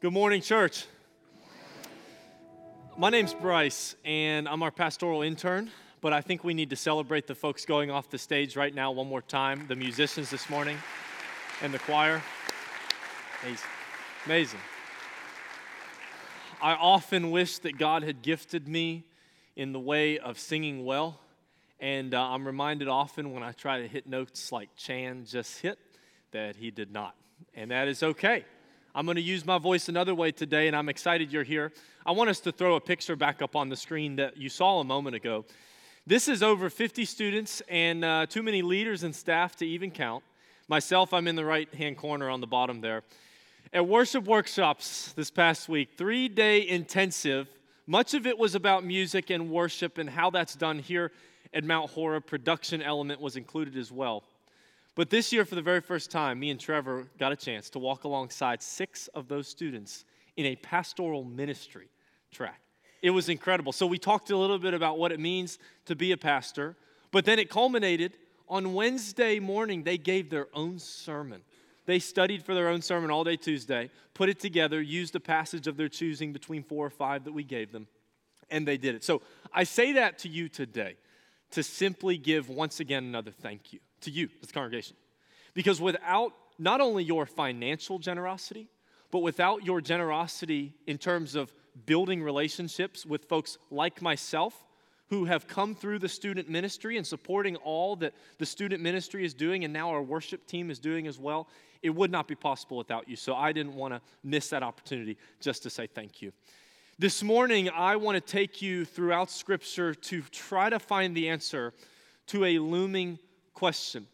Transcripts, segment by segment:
Good morning, church. My name's Bryce, and I'm our pastoral intern, but I think we need to celebrate the folks going off the stage right now one more time the musicians this morning and the choir. Amazing. Amazing. I often wish that God had gifted me in the way of singing well, and uh, I'm reminded often when I try to hit notes like Chan just hit that he did not, and that is okay. I'm going to use my voice another way today, and I'm excited you're here. I want us to throw a picture back up on the screen that you saw a moment ago. This is over 50 students and uh, too many leaders and staff to even count. Myself, I'm in the right hand corner on the bottom there. At worship workshops this past week, three day intensive, much of it was about music and worship and how that's done here at Mount Horeb. Production element was included as well. But this year, for the very first time, me and Trevor got a chance to walk alongside six of those students in a pastoral ministry track. It was incredible. So, we talked a little bit about what it means to be a pastor, but then it culminated on Wednesday morning. They gave their own sermon. They studied for their own sermon all day Tuesday, put it together, used a passage of their choosing between four or five that we gave them, and they did it. So, I say that to you today to simply give once again another thank you to you as the congregation. Because without not only your financial generosity, but without your generosity in terms of building relationships with folks like myself who have come through the student ministry and supporting all that the student ministry is doing and now our worship team is doing as well, it would not be possible without you. So I didn't want to miss that opportunity just to say thank you. This morning, I want to take you throughout Scripture to try to find the answer to a looming question.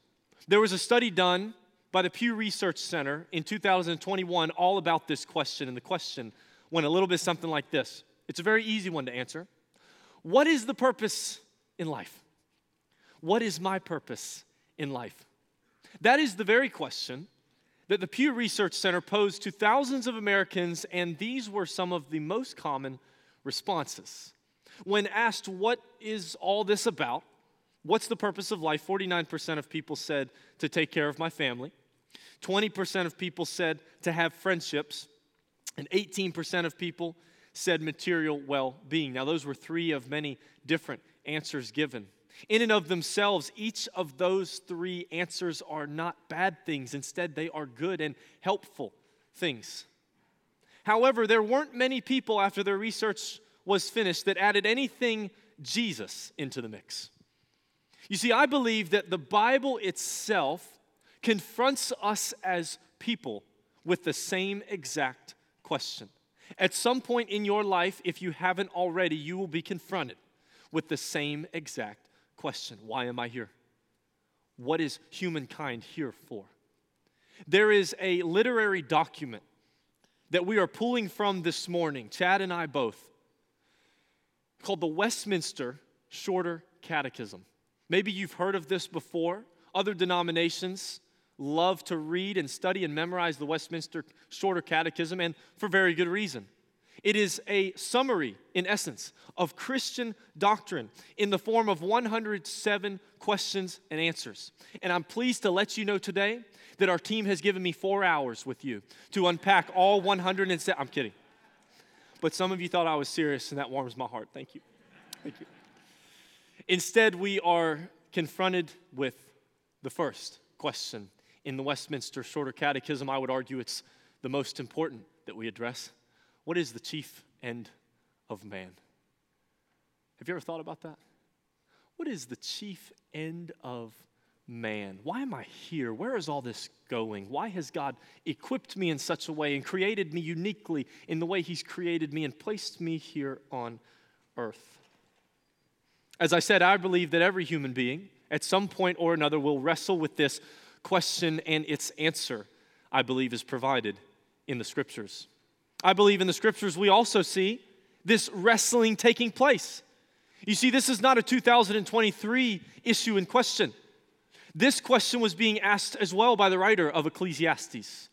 There was a study done by the Pew Research Center in 2021 all about this question, and the question went a little bit something like this. It's a very easy one to answer. What is the purpose in life? What is my purpose in life? That is the very question that the Pew Research Center posed to thousands of Americans, and these were some of the most common responses. When asked, What is all this about? What's the purpose of life? 49% of people said to take care of my family. 20% of people said to have friendships. And 18% of people said material well being. Now, those were three of many different answers given. In and of themselves, each of those three answers are not bad things. Instead, they are good and helpful things. However, there weren't many people after their research was finished that added anything Jesus into the mix. You see, I believe that the Bible itself confronts us as people with the same exact question. At some point in your life, if you haven't already, you will be confronted with the same exact question Why am I here? What is humankind here for? There is a literary document that we are pulling from this morning, Chad and I both, called the Westminster Shorter Catechism. Maybe you've heard of this before. Other denominations love to read and study and memorize the Westminster Shorter Catechism, and for very good reason. It is a summary, in essence, of Christian doctrine in the form of 107 questions and answers. And I'm pleased to let you know today that our team has given me four hours with you to unpack all 107. I'm kidding. But some of you thought I was serious, and that warms my heart. Thank you. Thank you. Instead, we are confronted with the first question in the Westminster Shorter Catechism. I would argue it's the most important that we address. What is the chief end of man? Have you ever thought about that? What is the chief end of man? Why am I here? Where is all this going? Why has God equipped me in such a way and created me uniquely in the way He's created me and placed me here on earth? As I said, I believe that every human being at some point or another will wrestle with this question, and its answer, I believe, is provided in the scriptures. I believe in the scriptures we also see this wrestling taking place. You see, this is not a 2023 issue in question. This question was being asked as well by the writer of Ecclesiastes.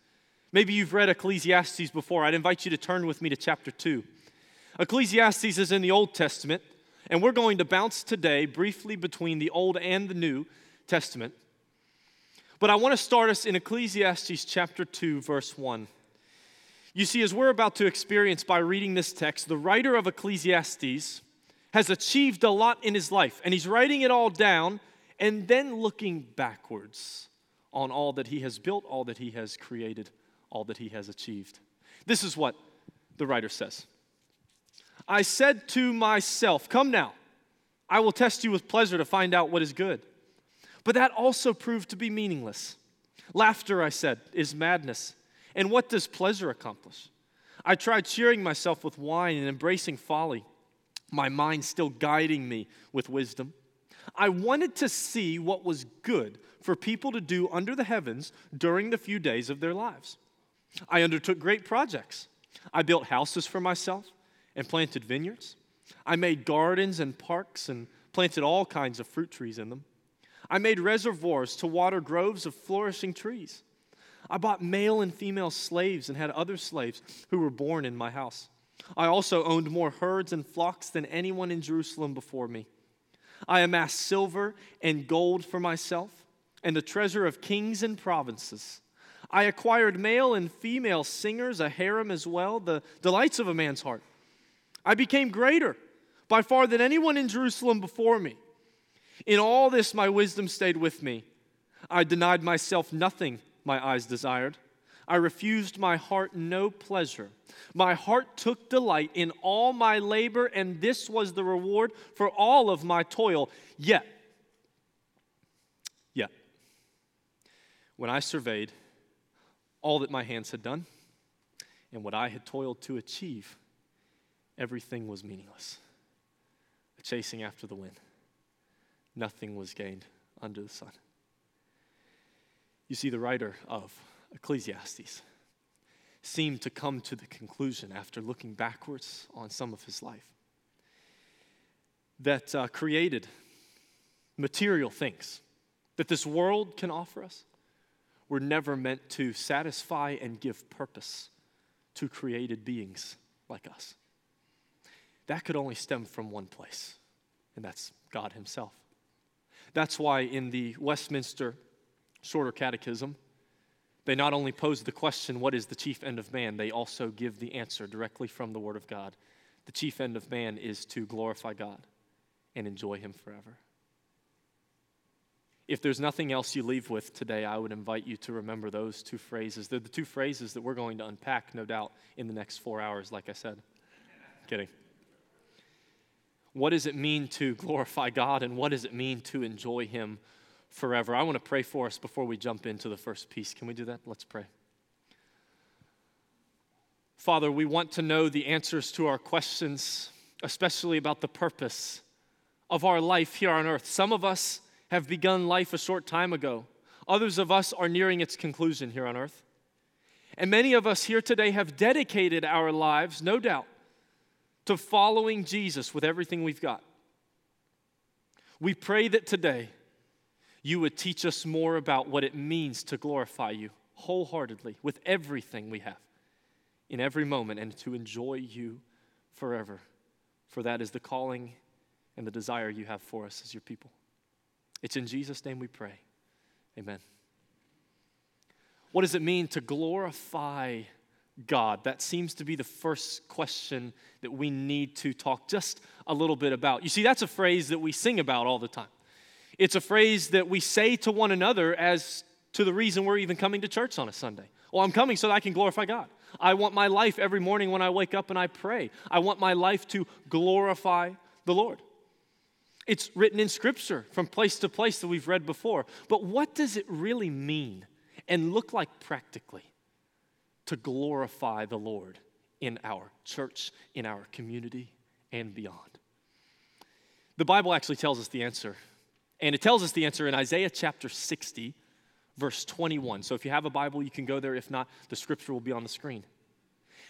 Maybe you've read Ecclesiastes before. I'd invite you to turn with me to chapter 2. Ecclesiastes is in the Old Testament, and we're going to bounce today briefly between the Old and the New Testament. But I want to start us in Ecclesiastes chapter 2, verse 1. You see, as we're about to experience by reading this text, the writer of Ecclesiastes has achieved a lot in his life, and he's writing it all down and then looking backwards on all that he has built, all that he has created, all that he has achieved. This is what the writer says I said to myself, Come now, I will test you with pleasure to find out what is good. But that also proved to be meaningless. Laughter, I said, is madness. And what does pleasure accomplish? I tried cheering myself with wine and embracing folly, my mind still guiding me with wisdom. I wanted to see what was good for people to do under the heavens during the few days of their lives. I undertook great projects. I built houses for myself and planted vineyards. I made gardens and parks and planted all kinds of fruit trees in them. I made reservoirs to water groves of flourishing trees. I bought male and female slaves and had other slaves who were born in my house. I also owned more herds and flocks than anyone in Jerusalem before me. I amassed silver and gold for myself and the treasure of kings and provinces. I acquired male and female singers, a harem as well, the delights of a man's heart. I became greater by far than anyone in Jerusalem before me. In all this, my wisdom stayed with me. I denied myself nothing my eyes desired. I refused my heart no pleasure. My heart took delight in all my labor, and this was the reward for all of my toil. Yet, yet, when I surveyed all that my hands had done and what I had toiled to achieve, everything was meaningless, chasing after the wind. Nothing was gained under the sun. You see, the writer of Ecclesiastes seemed to come to the conclusion after looking backwards on some of his life that uh, created material things that this world can offer us were never meant to satisfy and give purpose to created beings like us. That could only stem from one place, and that's God Himself. That's why in the Westminster Shorter Catechism, they not only pose the question, What is the chief end of man? they also give the answer directly from the Word of God. The chief end of man is to glorify God and enjoy Him forever. If there's nothing else you leave with today, I would invite you to remember those two phrases. They're the two phrases that we're going to unpack, no doubt, in the next four hours, like I said. Kidding. What does it mean to glorify God, and what does it mean to enjoy Him forever. I want to pray for us before we jump into the first piece. Can we do that? Let's pray. Father, we want to know the answers to our questions, especially about the purpose of our life here on earth. Some of us have begun life a short time ago, others of us are nearing its conclusion here on earth. And many of us here today have dedicated our lives, no doubt, to following Jesus with everything we've got. We pray that today, you would teach us more about what it means to glorify you wholeheartedly with everything we have in every moment and to enjoy you forever. For that is the calling and the desire you have for us as your people. It's in Jesus' name we pray. Amen. What does it mean to glorify God? That seems to be the first question that we need to talk just a little bit about. You see, that's a phrase that we sing about all the time. It's a phrase that we say to one another as to the reason we're even coming to church on a Sunday. Well, I'm coming so that I can glorify God. I want my life every morning when I wake up and I pray. I want my life to glorify the Lord. It's written in Scripture from place to place that we've read before. But what does it really mean and look like practically to glorify the Lord in our church, in our community, and beyond? The Bible actually tells us the answer and it tells us the answer in Isaiah chapter 60, verse 21. So if you have a Bible, you can go there. If not, the scripture will be on the screen.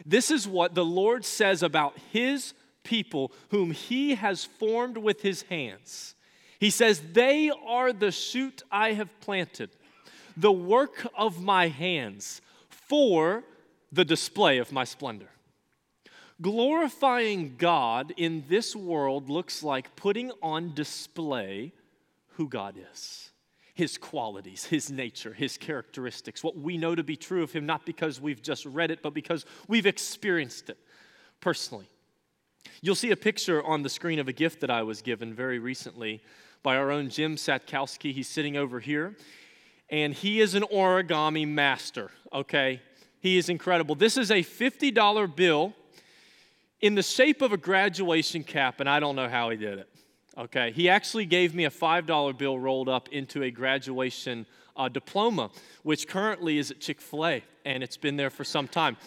This is what the Lord says about his people whom he has formed with his hands. He says, They are the shoot I have planted, the work of my hands, for the display of my splendor. Glorifying God in this world looks like putting on display who God is. his qualities, his nature, his characteristics, what we know to be true of him, not because we've just read it, but because we've experienced it personally. You'll see a picture on the screen of a gift that I was given very recently by our own Jim Satkowski. He's sitting over here, and he is an origami master, okay? He is incredible. This is a $50 bill in the shape of a graduation cap, and I don't know how he did it. Okay, he actually gave me a $5 bill rolled up into a graduation uh, diploma, which currently is at Chick fil A, and it's been there for some time.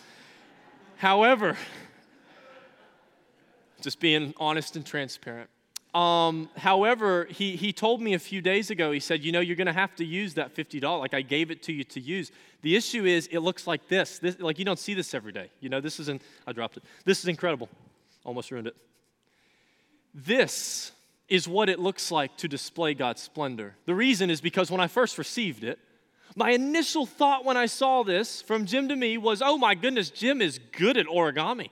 However, just being honest and transparent. Um, however, he, he told me a few days ago, he said, You know, you're going to have to use that $50. Like, I gave it to you to use. The issue is, it looks like this. this. Like, you don't see this every day. You know, this isn't, I dropped it. This is incredible. Almost ruined it. This is what it looks like to display God's splendor. The reason is because when I first received it, my initial thought when I saw this from Jim to me was, oh my goodness, Jim is good at origami.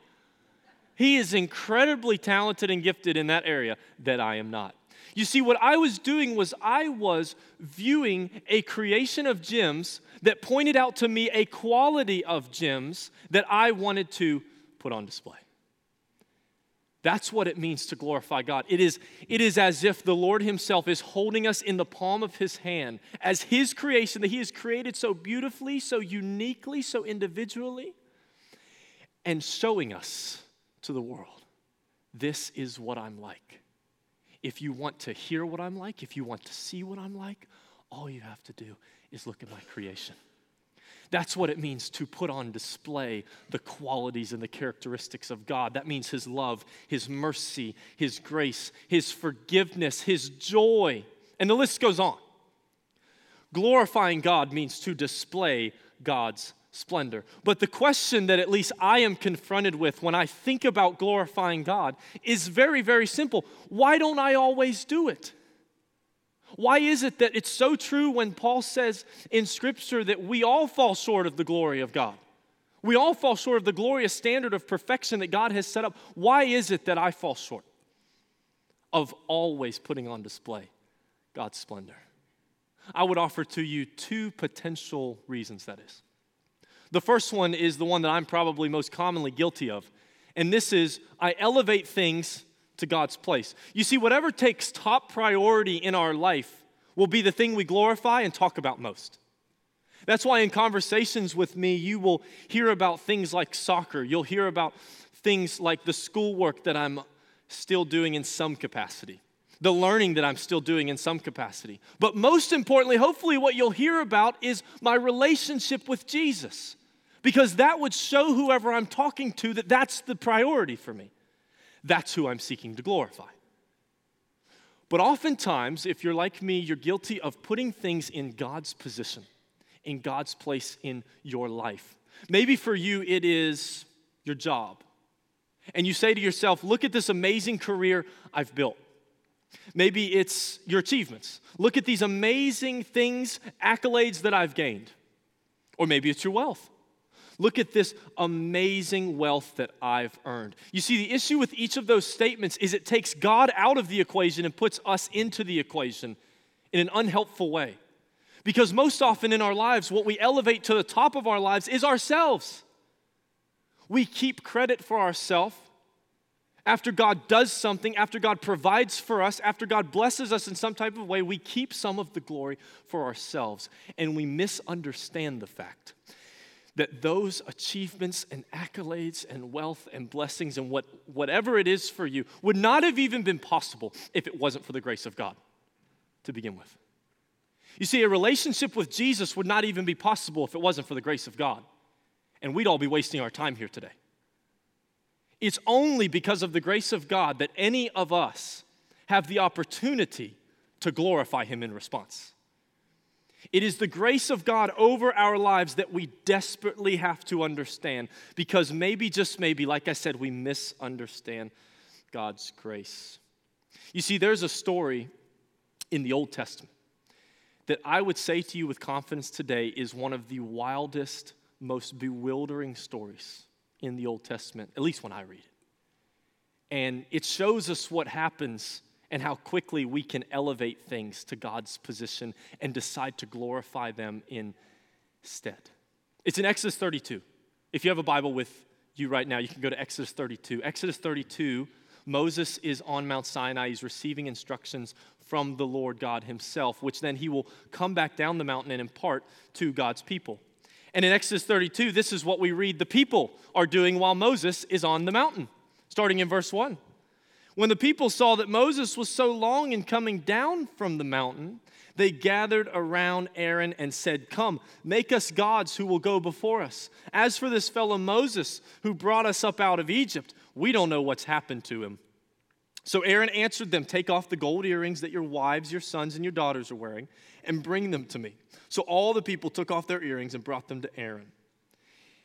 He is incredibly talented and gifted in that area that I am not. You see, what I was doing was I was viewing a creation of Jim's that pointed out to me a quality of Jim's that I wanted to put on display. That's what it means to glorify God. It is, it is as if the Lord Himself is holding us in the palm of His hand as His creation that He has created so beautifully, so uniquely, so individually, and showing us to the world this is what I'm like. If you want to hear what I'm like, if you want to see what I'm like, all you have to do is look at my creation. That's what it means to put on display the qualities and the characteristics of God. That means His love, His mercy, His grace, His forgiveness, His joy. And the list goes on. Glorifying God means to display God's splendor. But the question that at least I am confronted with when I think about glorifying God is very, very simple. Why don't I always do it? Why is it that it's so true when Paul says in Scripture that we all fall short of the glory of God? We all fall short of the glorious standard of perfection that God has set up. Why is it that I fall short of always putting on display God's splendor? I would offer to you two potential reasons that is. The first one is the one that I'm probably most commonly guilty of, and this is I elevate things to God's place. You see, whatever takes top priority in our life will be the thing we glorify and talk about most. That's why in conversations with me, you will hear about things like soccer. You'll hear about things like the schoolwork that I'm still doing in some capacity, the learning that I'm still doing in some capacity. But most importantly, hopefully, what you'll hear about is my relationship with Jesus, because that would show whoever I'm talking to that that's the priority for me. That's who I'm seeking to glorify. But oftentimes, if you're like me, you're guilty of putting things in God's position, in God's place in your life. Maybe for you, it is your job. And you say to yourself, Look at this amazing career I've built. Maybe it's your achievements. Look at these amazing things, accolades that I've gained. Or maybe it's your wealth. Look at this amazing wealth that I've earned. You see, the issue with each of those statements is it takes God out of the equation and puts us into the equation in an unhelpful way. Because most often in our lives, what we elevate to the top of our lives is ourselves. We keep credit for ourselves after God does something, after God provides for us, after God blesses us in some type of way, we keep some of the glory for ourselves. And we misunderstand the fact that those achievements and accolades and wealth and blessings and what, whatever it is for you would not have even been possible if it wasn't for the grace of God to begin with. You see, a relationship with Jesus would not even be possible if it wasn't for the grace of God. And we'd all be wasting our time here today. It's only because of the grace of God that any of us have the opportunity to glorify Him in response. It is the grace of God over our lives that we desperately have to understand because maybe, just maybe, like I said, we misunderstand God's grace. You see, there's a story in the Old Testament that I would say to you with confidence today is one of the wildest, most bewildering stories in the Old Testament, at least when I read it. And it shows us what happens and how quickly we can elevate things to God's position and decide to glorify them instead. It's in Exodus 32. If you have a Bible with you right now, you can go to Exodus 32. Exodus 32, Moses is on Mount Sinai. He's receiving instructions from the Lord God Himself, which then He will come back down the mountain and impart to God's people. And in Exodus 32, this is what we read the people are doing while Moses is on the mountain, starting in verse 1. When the people saw that Moses was so long in coming down from the mountain, they gathered around Aaron and said, Come, make us gods who will go before us. As for this fellow Moses, who brought us up out of Egypt, we don't know what's happened to him. So Aaron answered them, Take off the gold earrings that your wives, your sons, and your daughters are wearing, and bring them to me. So all the people took off their earrings and brought them to Aaron.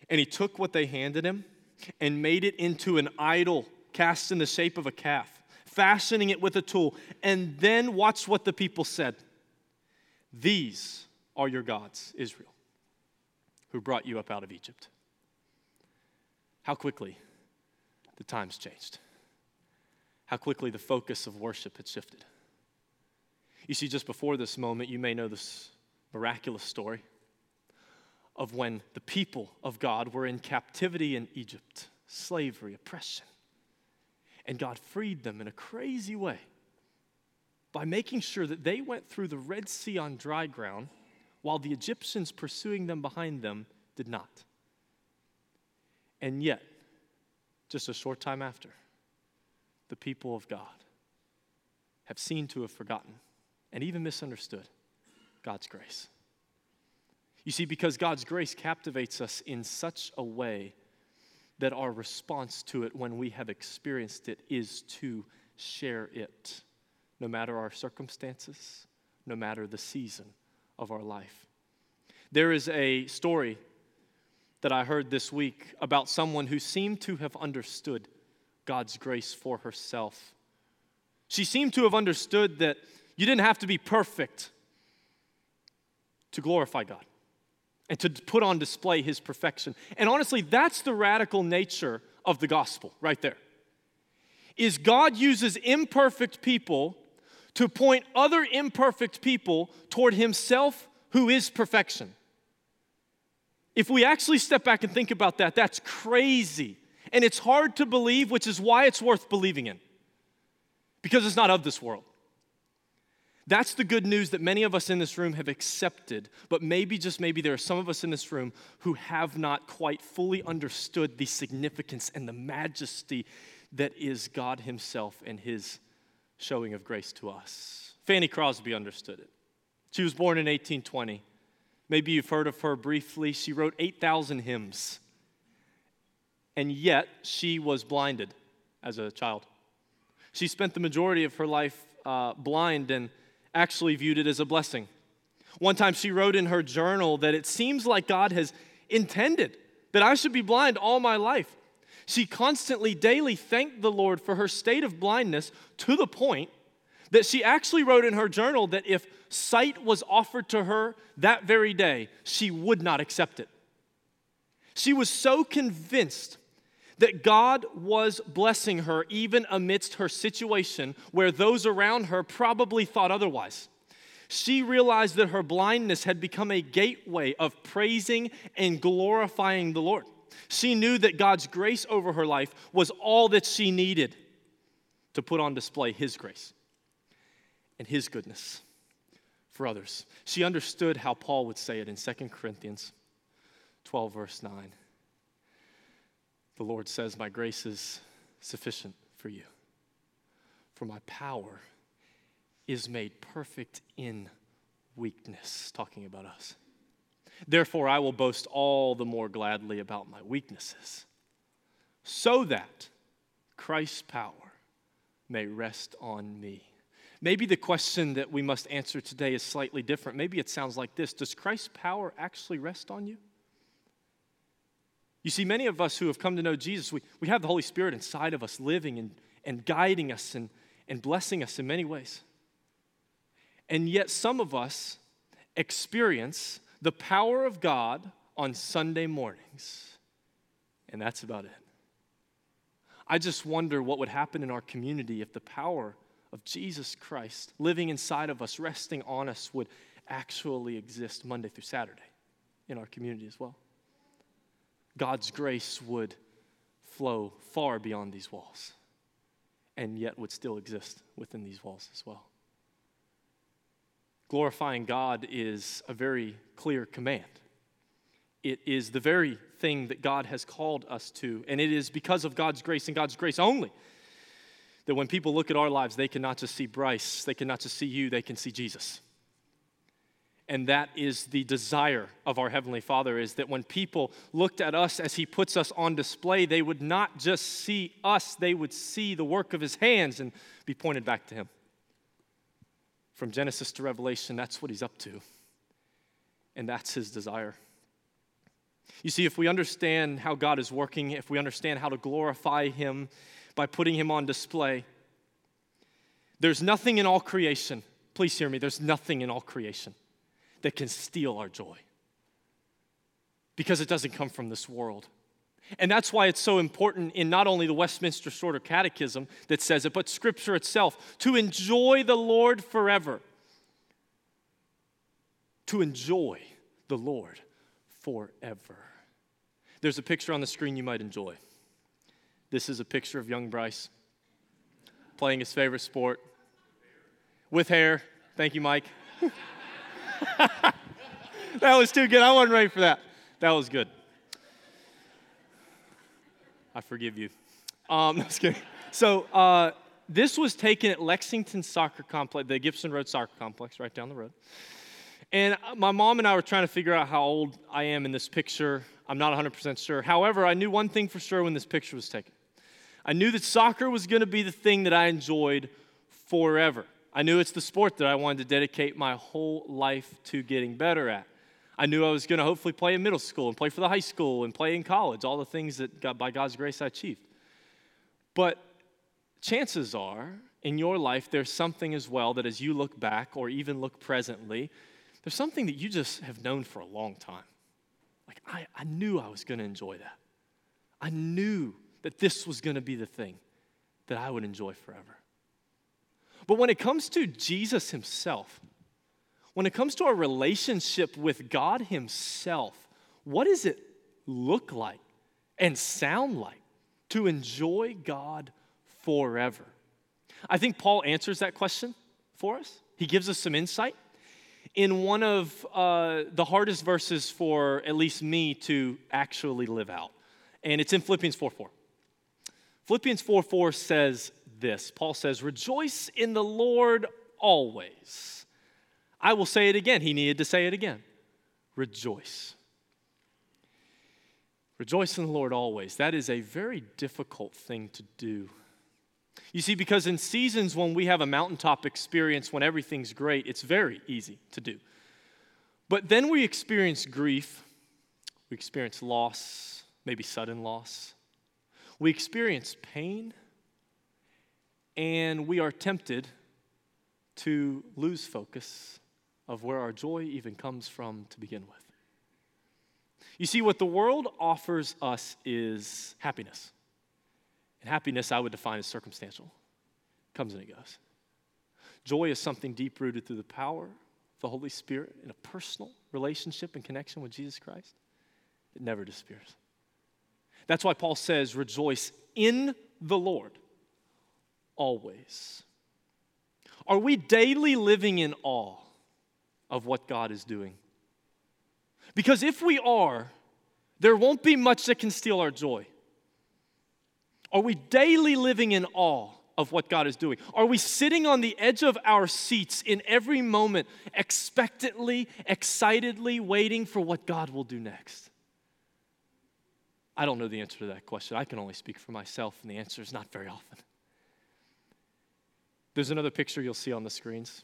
And he took what they handed him and made it into an idol cast in the shape of a calf, fastening it with a tool. And then watch what the people said These are your gods, Israel, who brought you up out of Egypt. How quickly the times changed. How quickly the focus of worship had shifted. You see, just before this moment, you may know this miraculous story of when the people of God were in captivity in Egypt, slavery, oppression. And God freed them in a crazy way by making sure that they went through the Red Sea on dry ground while the Egyptians pursuing them behind them did not. And yet, just a short time after, the people of God have seemed to have forgotten and even misunderstood God's grace. You see, because God's grace captivates us in such a way that our response to it when we have experienced it is to share it, no matter our circumstances, no matter the season of our life. There is a story that I heard this week about someone who seemed to have understood God's grace for herself. She seemed to have understood that you didn't have to be perfect to glorify God and to put on display his perfection. And honestly, that's the radical nature of the gospel right there. Is God uses imperfect people to point other imperfect people toward himself who is perfection. If we actually step back and think about that, that's crazy. And it's hard to believe, which is why it's worth believing in. Because it's not of this world. That's the good news that many of us in this room have accepted, but maybe, just maybe, there are some of us in this room who have not quite fully understood the significance and the majesty that is God Himself and His showing of grace to us. Fanny Crosby understood it. She was born in 1820. Maybe you've heard of her briefly. She wrote 8,000 hymns, and yet she was blinded as a child. She spent the majority of her life uh, blind and actually viewed it as a blessing. One time she wrote in her journal that it seems like God has intended that I should be blind all my life. She constantly, daily thanked the Lord for her state of blindness to the point that she actually wrote in her journal that if sight was offered to her that very day, she would not accept it. She was so convinced that God was blessing her even amidst her situation where those around her probably thought otherwise. She realized that her blindness had become a gateway of praising and glorifying the Lord. She knew that God's grace over her life was all that she needed to put on display His grace and His goodness for others. She understood how Paul would say it in 2 Corinthians 12, verse 9 the Lord says, My grace is sufficient for you. For my power is made perfect in weakness, talking about us. Therefore, I will boast all the more gladly about my weaknesses, so that Christ's power may rest on me. Maybe the question that we must answer today is slightly different. Maybe it sounds like this Does Christ's power actually rest on you? You see, many of us who have come to know Jesus, we, we have the Holy Spirit inside of us living and, and guiding us and, and blessing us in many ways. And yet, some of us experience the power of God on Sunday mornings, and that's about it. I just wonder what would happen in our community if the power of Jesus Christ living inside of us, resting on us, would actually exist Monday through Saturday in our community as well. God's grace would flow far beyond these walls and yet would still exist within these walls as well. Glorifying God is a very clear command. It is the very thing that God has called us to, and it is because of God's grace and God's grace only that when people look at our lives, they cannot just see Bryce, they cannot just see you, they can see Jesus. And that is the desire of our Heavenly Father is that when people looked at us as He puts us on display, they would not just see us, they would see the work of His hands and be pointed back to Him. From Genesis to Revelation, that's what He's up to. And that's His desire. You see, if we understand how God is working, if we understand how to glorify Him by putting Him on display, there's nothing in all creation, please hear me, there's nothing in all creation that can steal our joy because it doesn't come from this world. And that's why it's so important in not only the Westminster Shorter Catechism that says it, but Scripture itself to enjoy the Lord forever. To enjoy the Lord forever. There's a picture on the screen you might enjoy. This is a picture of young Bryce playing his favorite sport with hair. Thank you, Mike. that was too good. I wasn't ready for that. That was good. I forgive you. Um, no. So uh, this was taken at Lexington Soccer Complex, the Gibson Road Soccer Complex, right down the road. And my mom and I were trying to figure out how old I am in this picture. I'm not 100% sure. However, I knew one thing for sure when this picture was taken. I knew that soccer was going to be the thing that I enjoyed forever. I knew it's the sport that I wanted to dedicate my whole life to getting better at. I knew I was going to hopefully play in middle school and play for the high school and play in college, all the things that God, by God's grace I achieved. But chances are in your life there's something as well that as you look back or even look presently, there's something that you just have known for a long time. Like, I, I knew I was going to enjoy that. I knew that this was going to be the thing that I would enjoy forever. But when it comes to Jesus himself, when it comes to our relationship with God himself, what does it look like and sound like to enjoy God forever? I think Paul answers that question for us. He gives us some insight in one of uh, the hardest verses for at least me to actually live out. And it's in Philippians 4 4. Philippians 4 4 says, this. Paul says, Rejoice in the Lord always. I will say it again. He needed to say it again. Rejoice. Rejoice in the Lord always. That is a very difficult thing to do. You see, because in seasons when we have a mountaintop experience, when everything's great, it's very easy to do. But then we experience grief, we experience loss, maybe sudden loss, we experience pain and we are tempted to lose focus of where our joy even comes from to begin with. You see, what the world offers us is happiness. And happiness, I would define as circumstantial, comes and it goes. Joy is something deep rooted through the power of the Holy Spirit in a personal relationship and connection with Jesus Christ. It never disappears. That's why Paul says, rejoice in the Lord always? Are we daily living in awe of what God is doing? Because if we are, there won't be much that can steal our joy. Are we daily living in awe of what God is doing? Are we sitting on the edge of our seats in every moment, expectantly, excitedly waiting for what God will do next? I don't know the answer to that question. I can only speak for myself, and the answer is not very often. There's another picture you'll see on the screens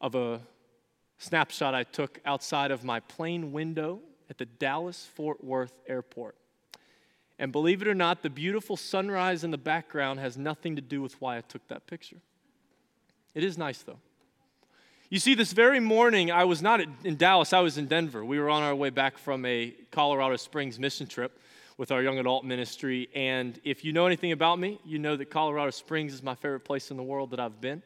of a snapshot I took outside of my plane window at the Dallas Fort Worth airport. And believe it or not, the beautiful sunrise in the background has nothing to do with why I took that picture. It is nice though. You see, this very morning, I was not in Dallas, I was in Denver. We were on our way back from a Colorado Springs mission trip with our young adult ministry. And if you know anything about me, you know that Colorado Springs is my favorite place in the world that I've been.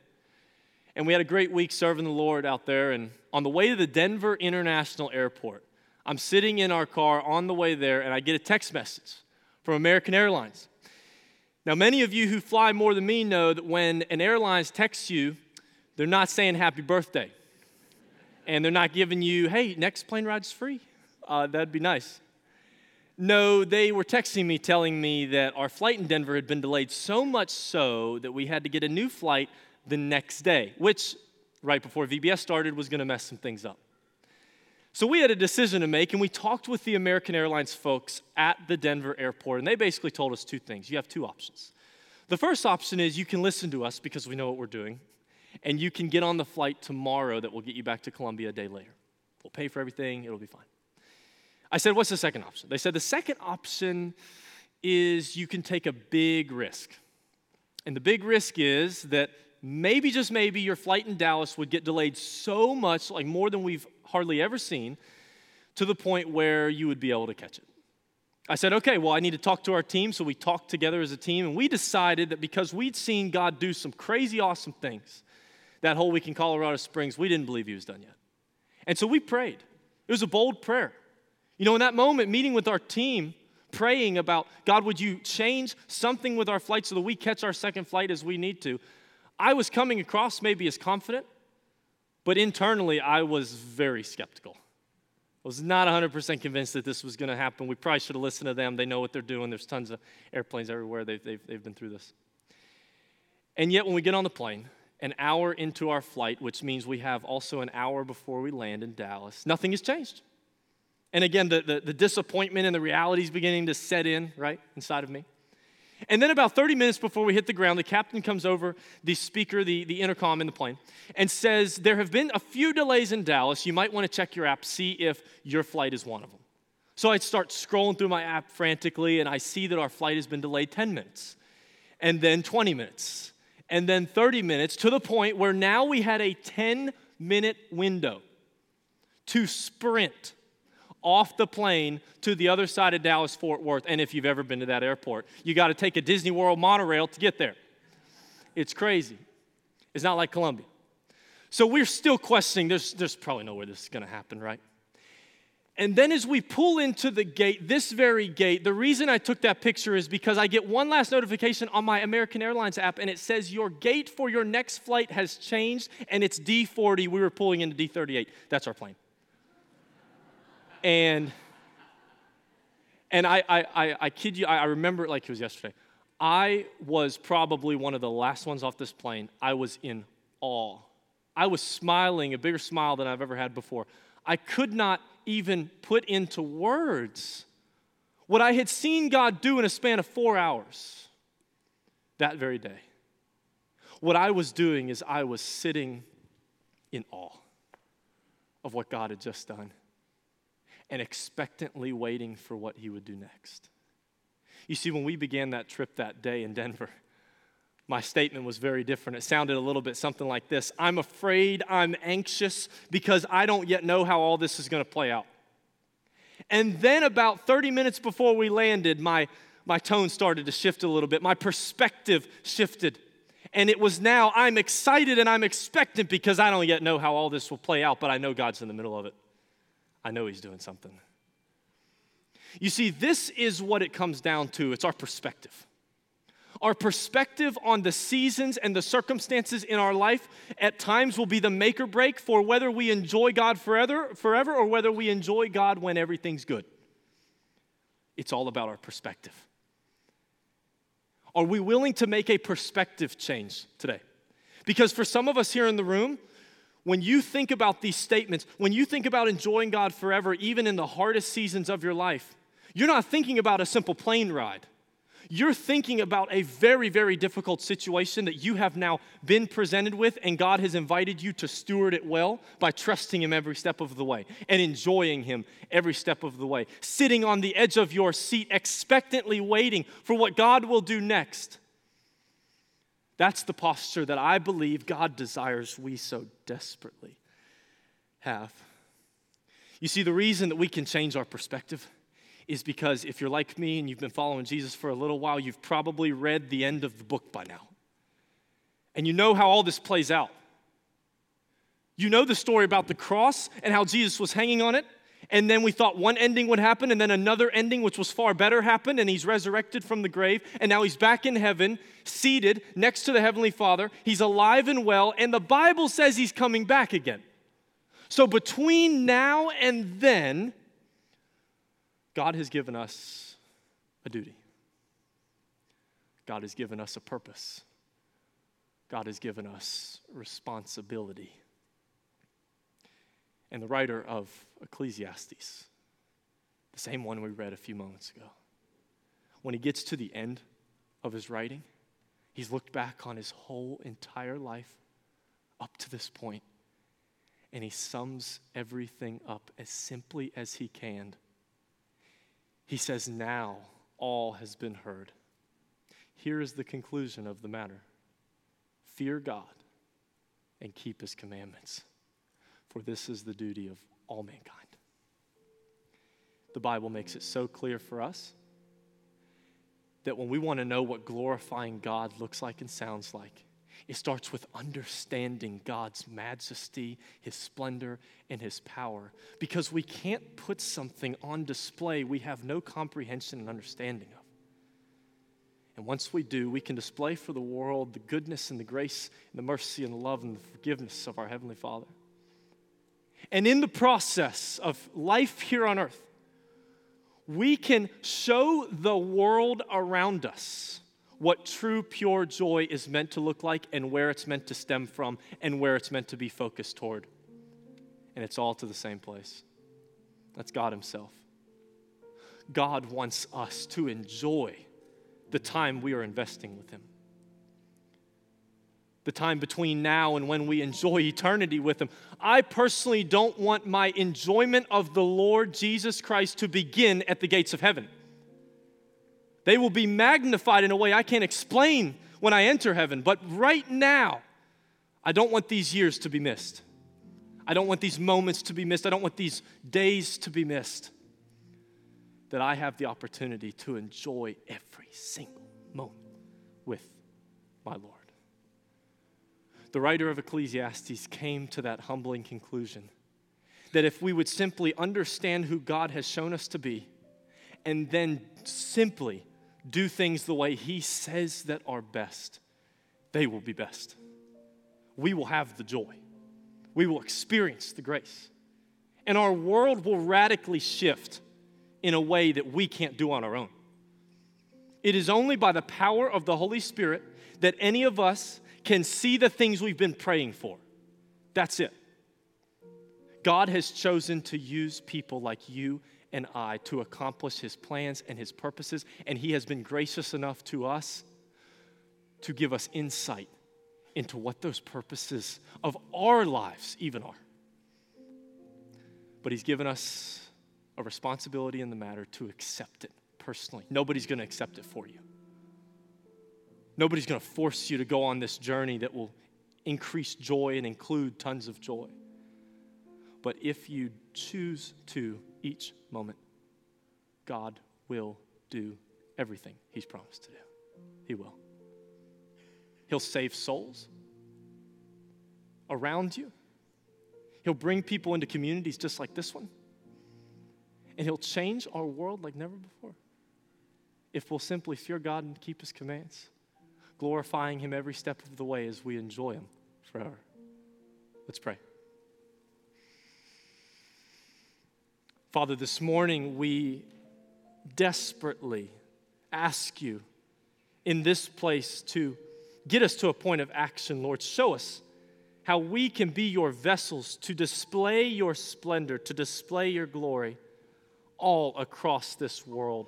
And we had a great week serving the Lord out there. And on the way to the Denver International Airport, I'm sitting in our car on the way there, and I get a text message from American Airlines. Now, many of you who fly more than me know that when an airline texts you, they're not saying happy birthday. And they're not giving you, hey, next plane ride's free. Uh, that'd be nice. No, they were texting me telling me that our flight in Denver had been delayed so much so that we had to get a new flight the next day, which, right before VBS started, was going to mess some things up. So we had a decision to make, and we talked with the American Airlines folks at the Denver airport, and they basically told us two things. You have two options. The first option is you can listen to us because we know what we're doing, and you can get on the flight tomorrow that will get you back to Columbia a day later. We'll pay for everything, it'll be fine. I said, What's the second option? They said, The second option is you can take a big risk. And the big risk is that maybe, just maybe, your flight in Dallas would get delayed so much, like more than we've hardly ever seen, to the point where you would be able to catch it. I said, okay, well, I need to talk to our team. So we talked together as a team, and we decided that because we'd seen God do some crazy, awesome things that whole week in Colorado Springs, we didn't believe He was done yet. And so we prayed. It was a bold prayer. You know, in that moment, meeting with our team, praying about, God, would you change something with our flight so that we catch our second flight as we need to? I was coming across maybe as confident, but internally I was very skeptical. I was not 100% convinced that this was going to happen. We probably should have listened to them. They know what they're doing. There's tons of airplanes everywhere. They've, they've, they've been through this. And yet, when we get on the plane, an hour into our flight, which means we have also an hour before we land in Dallas, nothing has changed. And again, the, the, the disappointment and the reality is beginning to set in, right, inside of me. And then, about 30 minutes before we hit the ground, the captain comes over, the speaker, the, the intercom in the plane, and says, There have been a few delays in Dallas. You might want to check your app, see if your flight is one of them. So I start scrolling through my app frantically, and I see that our flight has been delayed 10 minutes, and then 20 minutes, and then 30 minutes, to the point where now we had a 10 minute window to sprint off the plane to the other side of Dallas Fort Worth. And if you've ever been to that airport, you got to take a Disney World monorail to get there. It's crazy. It's not like Columbia. So we're still questioning there's, there's probably no way this is going to happen, right? And then as we pull into the gate, this very gate, the reason I took that picture is because I get one last notification on my American Airlines app and it says your gate for your next flight has changed and it's D40. We were pulling into D38. That's our plane. And and I, I, I, I kid you, I, I remember it like it was yesterday. I was probably one of the last ones off this plane. I was in awe. I was smiling, a bigger smile than I've ever had before. I could not even put into words what I had seen God do in a span of four hours that very day. What I was doing is I was sitting in awe of what God had just done and expectantly waiting for what he would do next. You see, when we began that trip that day in Denver, my statement was very different. It sounded a little bit something like this I'm afraid, I'm anxious because I don't yet know how all this is going to play out. And then, about 30 minutes before we landed, my, my tone started to shift a little bit. My perspective shifted. And it was now, I'm excited and I'm expectant because I don't yet know how all this will play out, but I know God's in the middle of it. I know He's doing something. You see, this is what it comes down to it's our perspective. Our perspective on the seasons and the circumstances in our life at times will be the make or break for whether we enjoy God forever, forever or whether we enjoy God when everything's good. It's all about our perspective. Are we willing to make a perspective change today? Because for some of us here in the room, when you think about these statements, when you think about enjoying God forever, even in the hardest seasons of your life, you're not thinking about a simple plane ride. You're thinking about a very, very difficult situation that you have now been presented with, and God has invited you to steward it well by trusting Him every step of the way and enjoying Him every step of the way. Sitting on the edge of your seat, expectantly waiting for what God will do next. That's the posture that I believe God desires we so desperately have. You see, the reason that we can change our perspective is because if you're like me and you've been following Jesus for a little while, you've probably read the end of the book by now. And you know how all this plays out. You know the story about the cross and how Jesus was hanging on it. And then we thought one ending would happen, and then another ending, which was far better, happened, and he's resurrected from the grave. And now he's back in heaven, seated next to the Heavenly Father. He's alive and well, and the Bible says he's coming back again. So between now and then, God has given us a duty. God has given us a purpose. God has given us responsibility. And the writer of Ecclesiastes, the same one we read a few moments ago, when he gets to the end of his writing, he's looked back on his whole entire life up to this point, and he sums everything up as simply as he can. He says, Now all has been heard. Here is the conclusion of the matter fear God and keep his commandments, for this is the duty of all mankind. The Bible makes it so clear for us that when we want to know what glorifying God looks like and sounds like, it starts with understanding God's majesty, His splendor, and His power. Because we can't put something on display we have no comprehension and understanding of. And once we do, we can display for the world the goodness and the grace and the mercy and the love and the forgiveness of our Heavenly Father. And in the process of life here on earth, we can show the world around us what true, pure joy is meant to look like and where it's meant to stem from and where it's meant to be focused toward. And it's all to the same place. That's God Himself. God wants us to enjoy the time we are investing with Him. The time between now and when we enjoy eternity with Him. I personally don't want my enjoyment of the Lord Jesus Christ to begin at the gates of heaven. They will be magnified in a way I can't explain when I enter heaven. But right now, I don't want these years to be missed. I don't want these moments to be missed. I don't want these days to be missed. That I have the opportunity to enjoy every single moment with my Lord. The writer of Ecclesiastes came to that humbling conclusion that if we would simply understand who God has shown us to be and then simply do things the way He says that are best, they will be best. We will have the joy, we will experience the grace, and our world will radically shift in a way that we can't do on our own. It is only by the power of the Holy Spirit that any of us can see the things we've been praying for. That's it. God has chosen to use people like you and I to accomplish his plans and his purposes, and he has been gracious enough to us to give us insight into what those purposes of our lives even are. But he's given us a responsibility in the matter to accept it personally. Nobody's going to accept it for you. Nobody's going to force you to go on this journey that will increase joy and include tons of joy. But if you choose to each moment, God will do everything He's promised to do. He will. He'll save souls around you. He'll bring people into communities just like this one. And He'll change our world like never before if we'll simply fear God and keep His commands, glorifying Him every step of the way as we enjoy Him forever. Let's pray. Father, this morning we desperately ask you in this place to get us to a point of action, Lord. Show us how we can be your vessels to display your splendor, to display your glory all across this world.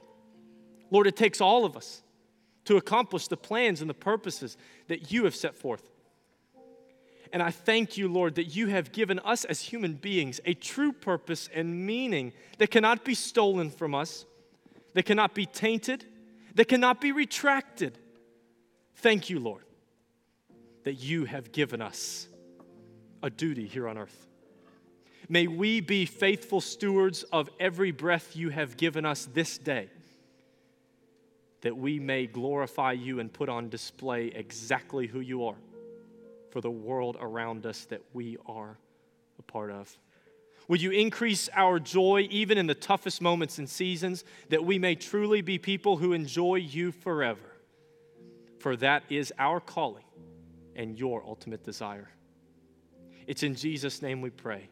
Lord, it takes all of us to accomplish the plans and the purposes that you have set forth. And I thank you, Lord, that you have given us as human beings a true purpose and meaning that cannot be stolen from us, that cannot be tainted, that cannot be retracted. Thank you, Lord, that you have given us a duty here on earth. May we be faithful stewards of every breath you have given us this day, that we may glorify you and put on display exactly who you are for the world around us that we are a part of. Would you increase our joy even in the toughest moments and seasons, that we may truly be people who enjoy you forever? For that is our calling and your ultimate desire. It's in Jesus' name we pray.